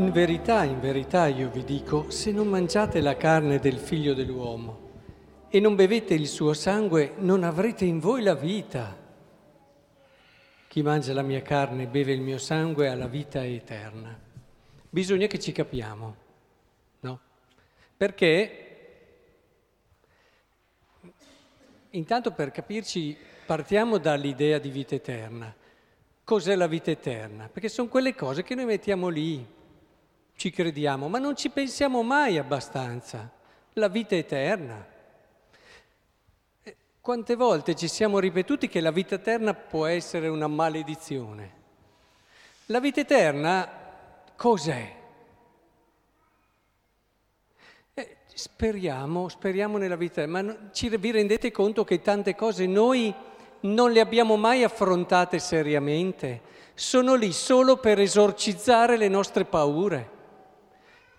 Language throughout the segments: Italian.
In verità, in verità io vi dico, se non mangiate la carne del figlio dell'uomo e non bevete il suo sangue, non avrete in voi la vita. Chi mangia la mia carne e beve il mio sangue ha la vita eterna. Bisogna che ci capiamo, no? Perché intanto per capirci partiamo dall'idea di vita eterna. Cos'è la vita eterna? Perché sono quelle cose che noi mettiamo lì, ci crediamo, ma non ci pensiamo mai abbastanza. La vita eterna. Eh, quante volte ci siamo ripetuti che la vita eterna può essere una maledizione? La vita eterna cos'è? Eh, speriamo, speriamo nella vita, ma ci, vi rendete conto che tante cose noi non le abbiamo mai affrontate seriamente, sono lì solo per esorcizzare le nostre paure.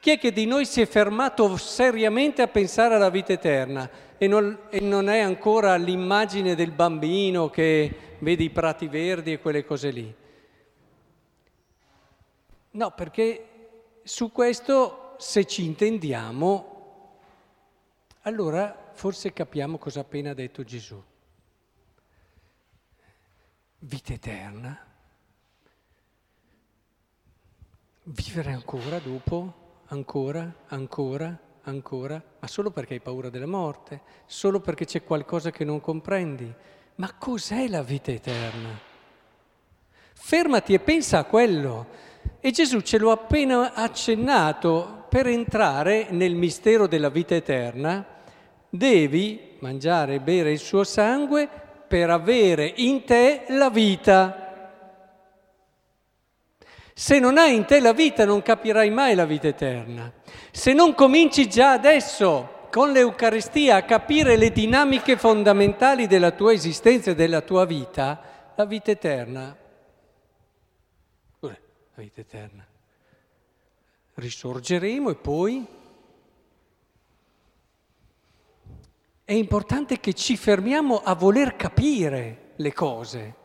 Chi è che di noi si è fermato seriamente a pensare alla vita eterna? E non, e non è ancora l'immagine del bambino che vede i prati verdi e quelle cose lì? No, perché su questo, se ci intendiamo, allora forse capiamo cosa ha appena detto Gesù. Vita eterna, vivere ancora dopo, ancora, ancora, ancora, ma solo perché hai paura della morte, solo perché c'è qualcosa che non comprendi. Ma cos'è la vita eterna? Fermati e pensa a quello. E Gesù ce l'ha appena accennato, per entrare nel mistero della vita eterna, devi mangiare e bere il suo sangue per avere in te la vita. Se non hai in te la vita non capirai mai la vita eterna. Se non cominci già adesso con l'Eucaristia a capire le dinamiche fondamentali della tua esistenza e della tua vita, la vita eterna, la vita eterna, risorgeremo e poi È importante che ci fermiamo a voler capire le cose.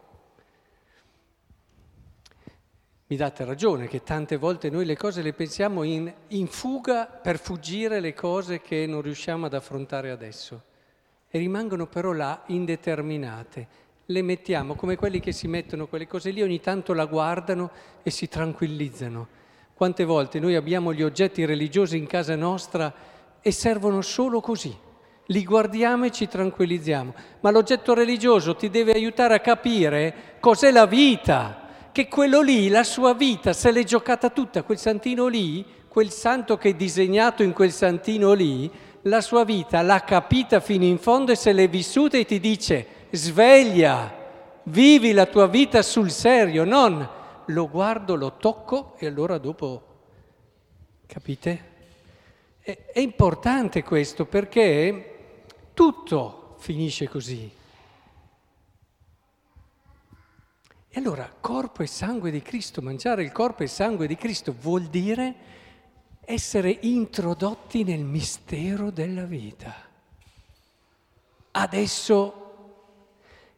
Mi date ragione che tante volte noi le cose le pensiamo in, in, fuga per fuggire le cose che non riusciamo ad affrontare adesso e rimangono però là indeterminate. Le mettiamo come quelli che si mettono quelle cose lì, ogni tanto la guardano e si tranquillizzano. Quante volte noi abbiamo gli oggetti religiosi in casa nostra e servono solo così li guardiamo e ci tranquillizziamo, ma l'oggetto religioso ti deve aiutare a capire cos'è la vita, che quello lì, la sua vita, se l'è giocata tutta, quel santino lì, quel santo che è disegnato in quel santino lì, la sua vita l'ha capita fino in fondo e se l'è vissuta e ti dice sveglia, vivi la tua vita sul serio, non lo guardo, lo tocco e allora dopo, capite? È, importante questo perché tutto finisce così. E allora corpo e sangue di Cristo, mangiare il corpo e il sangue di Cristo vuol dire essere introdotti nel mistero della vita. Adesso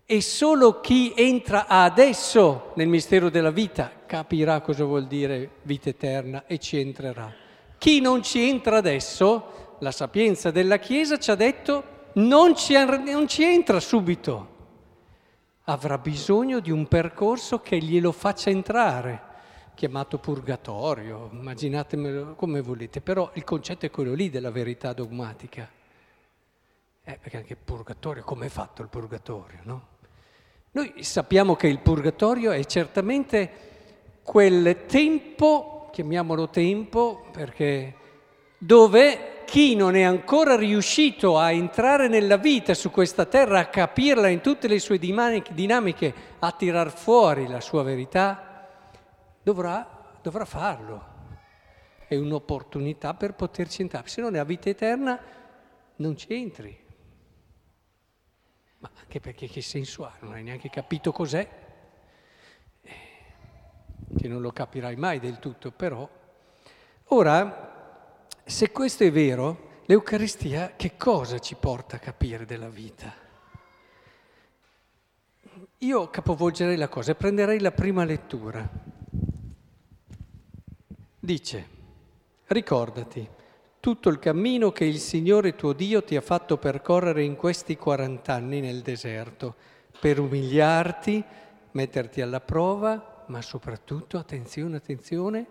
e solo chi entra adesso nel mistero della vita capirà cosa vuol dire vita eterna e ci entrerà. Chi non ci entra adesso, la sapienza della Chiesa ci ha detto non ci, non ci entra subito, avrà bisogno di un percorso che glielo faccia entrare, chiamato purgatorio, immaginatemelo come volete, però il concetto è quello lì della verità dogmatica. Eh, perché anche il purgatorio, come è fatto il purgatorio, no? Noi sappiamo che il purgatorio è certamente quel tempo, chiamiamolo tempo, perché dove chi non è ancora riuscito a entrare nella vita su questa terra, a capirla in tutte le sue dinamiche, a tirar fuori la sua verità, dovrà, dovrà farlo. È un'opportunità per poterci entrare, se non è a vita eterna non ci entri. Ma anche perché che senso ha? Non hai neanche capito cos'è, eh, che non lo capirai mai del tutto, però. Ora, se questo è vero, l'Eucaristia che cosa ci porta a capire della vita? Io capovolgerei la cosa e prenderei la prima lettura dice, ricordati tutto il cammino che il Signore tuo Dio ti ha fatto percorrere in questi 40 anni nel deserto, per umiliarti, metterti alla prova, ma soprattutto, attenzione, attenzione,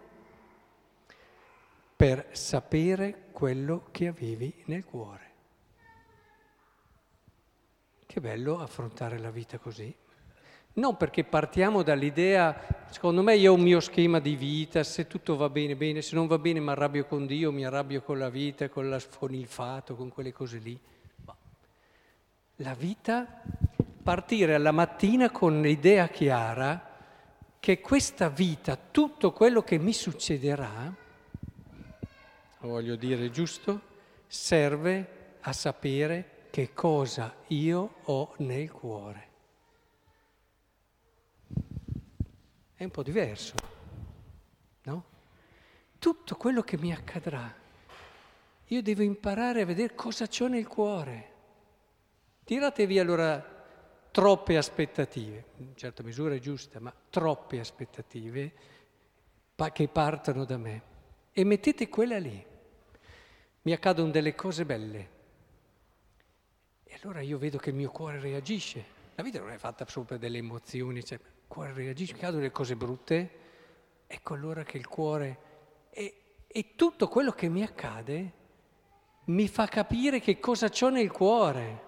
per sapere quello che avevi nel cuore. Che bello affrontare la vita così. Non perché partiamo dall'idea, secondo me io ho un mio schema di vita, se tutto va bene, bene, se non va bene mi arrabbio con Dio, mi arrabbio con la vita, con, la, con il fato, con quelle cose lì. La vita, partire alla mattina con l'idea chiara che questa vita, tutto quello che mi succederà, voglio dire giusto, serve a sapere che cosa io ho nel cuore. è un po' diverso, no? Tutto quello che mi accadrà, io devo imparare a vedere cosa c'ho nel cuore. Tiratevi allora troppe aspettative, in certa misura è giusta, ma troppe aspettative che partono da me e mettete quella lì. Mi accadono delle cose belle e allora io vedo che il mio cuore reagisce. La vita non è fatta solo per delle emozioni, cioè, cuore reagisce, cadono le cose brutte, ecco allora che il cuore... E, e tutto quello che mi accade mi fa capire che cosa c'ho nel cuore.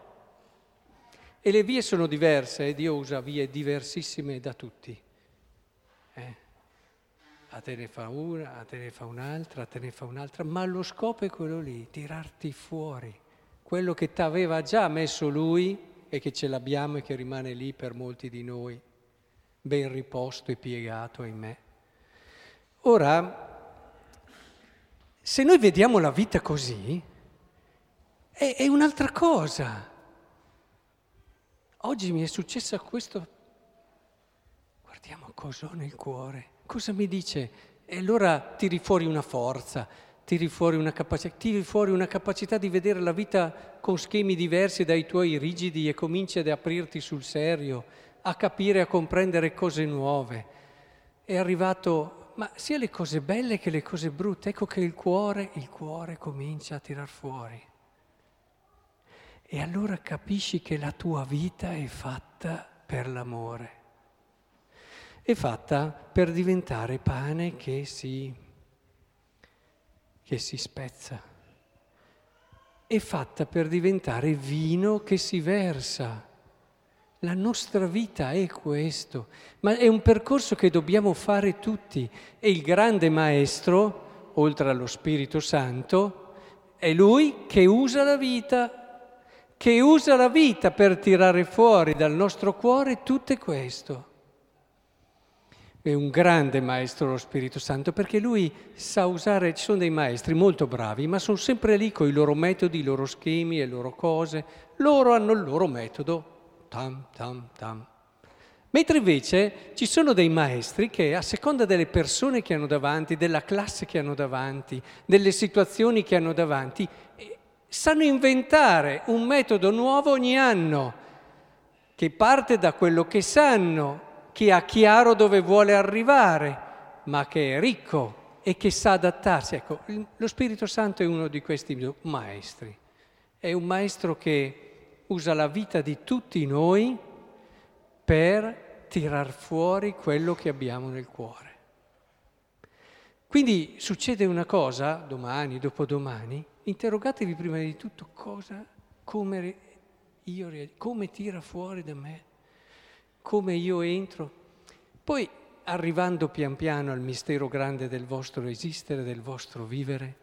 E le vie sono diverse, e Dio usa vie diversissime da tutti. Eh? A te ne fa una, a te ne fa un'altra, a te ne fa un'altra, ma lo scopo è quello lì, tirarti fuori. Quello che ti aveva già messo Lui e che ce l'abbiamo e che rimane lì per molti di noi ben riposto e piegato me. Ora, se noi vediamo la vita così, è, è un'altra cosa. Oggi mi è successo questo, guardiamo cosa ho nel cuore, cosa mi dice? E allora tiri fuori una forza, tiri fuori una capacità, tiri fuori una capacità di vedere la vita con schemi diversi dai tuoi rigidi e cominci ad aprirti sul serio a capire, a comprendere cose nuove. È arrivato, ma sia le cose belle che le cose brutte, ecco che il cuore, il cuore comincia a tirar fuori. E allora capisci che la tua vita è fatta per l'amore, è fatta per diventare pane che si, che si spezza, è fatta per diventare vino che si versa. La nostra vita è questo, ma è un percorso che dobbiamo fare tutti. E il grande maestro, oltre allo Spirito Santo, è lui che usa la vita, che usa la vita per tirare fuori dal nostro cuore tutto questo. È un grande maestro lo Spirito Santo perché lui sa usare, ci sono dei maestri molto bravi, ma sono sempre lì con i loro metodi, i loro schemi, le loro cose, loro hanno il loro metodo tam, tam, tam. Mentre invece ci sono dei maestri che a seconda delle persone che hanno davanti, della classe che hanno davanti, delle situazioni che hanno davanti, eh, sanno inventare un metodo nuovo ogni anno, che parte da quello che sanno, che ha chiaro dove vuole arrivare, ma che è ricco e che sa adattarsi. Ecco, lo Spirito Santo è uno di questi maestri. È un maestro che usa la vita di tutti noi per tirar fuori quello che abbiamo nel cuore. Quindi succede una cosa, domani, dopodomani, interrogatevi prima di tutto cosa, come, io, come tira fuori da me, come io entro. Poi, arrivando pian piano al mistero grande del vostro esistere, del vostro vivere,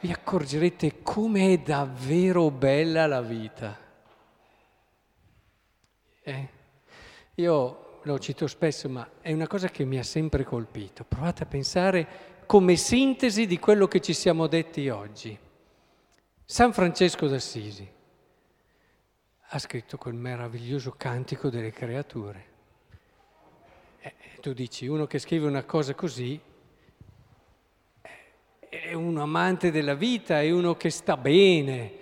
vi accorgerete come è davvero bella la vita. Eh? Io lo cito spesso, ma è una cosa che mi ha sempre colpito. Provate a pensare come sintesi di quello che ci siamo detti oggi. San Francesco d'Assisi ha scritto quel meraviglioso cantico delle creature. Eh, tu dici, uno che scrive una cosa così eh, è un amante della vita, è uno che sta bene,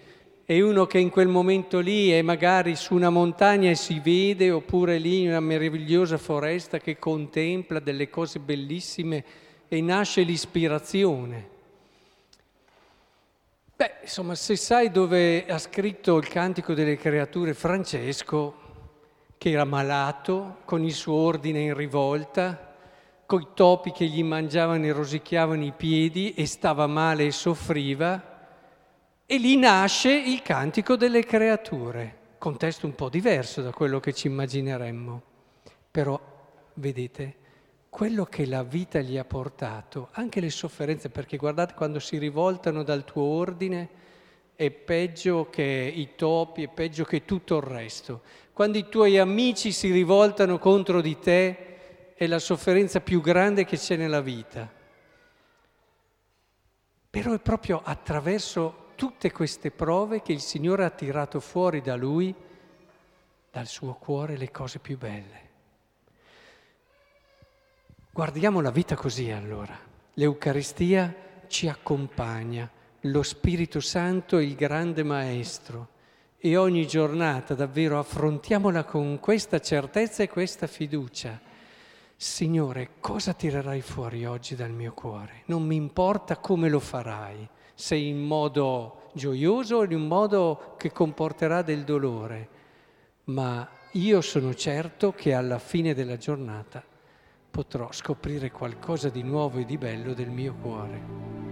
è uno che in quel momento lì è magari su una montagna e si vede, oppure lì in una meravigliosa foresta che contempla delle cose bellissime e nasce l'ispirazione. Beh, insomma, se sai dove ha scritto il Cantico delle Creature Francesco, che era malato, con il suo ordine in rivolta, coi topi che gli mangiavano e rosicchiavano i piedi e stava male e soffriva, e lì nasce il Cantico delle Creature, contesto un po' diverso da quello che ci immagineremmo, però vedete, quello che la vita gli ha portato, anche le sofferenze, perché guardate quando si rivoltano dal tuo ordine è peggio che i topi, è peggio che tutto il resto. Quando i tuoi amici si rivoltano contro di te è la sofferenza più grande che c'è nella vita. Però è proprio attraverso tutte queste prove che il Signore ha tirato fuori da lui, dal suo cuore, le cose più belle. Guardiamo la vita così allora. L'Eucaristia ci accompagna, lo Spirito Santo è il grande Maestro e ogni giornata davvero affrontiamola con questa certezza e questa fiducia. Signore, cosa tirerai fuori oggi dal mio cuore? Non mi importa come lo farai, se in modo gioioso o in un modo che comporterà del dolore, ma io sono certo che alla fine della giornata potrò scoprire qualcosa di nuovo e di bello del mio cuore.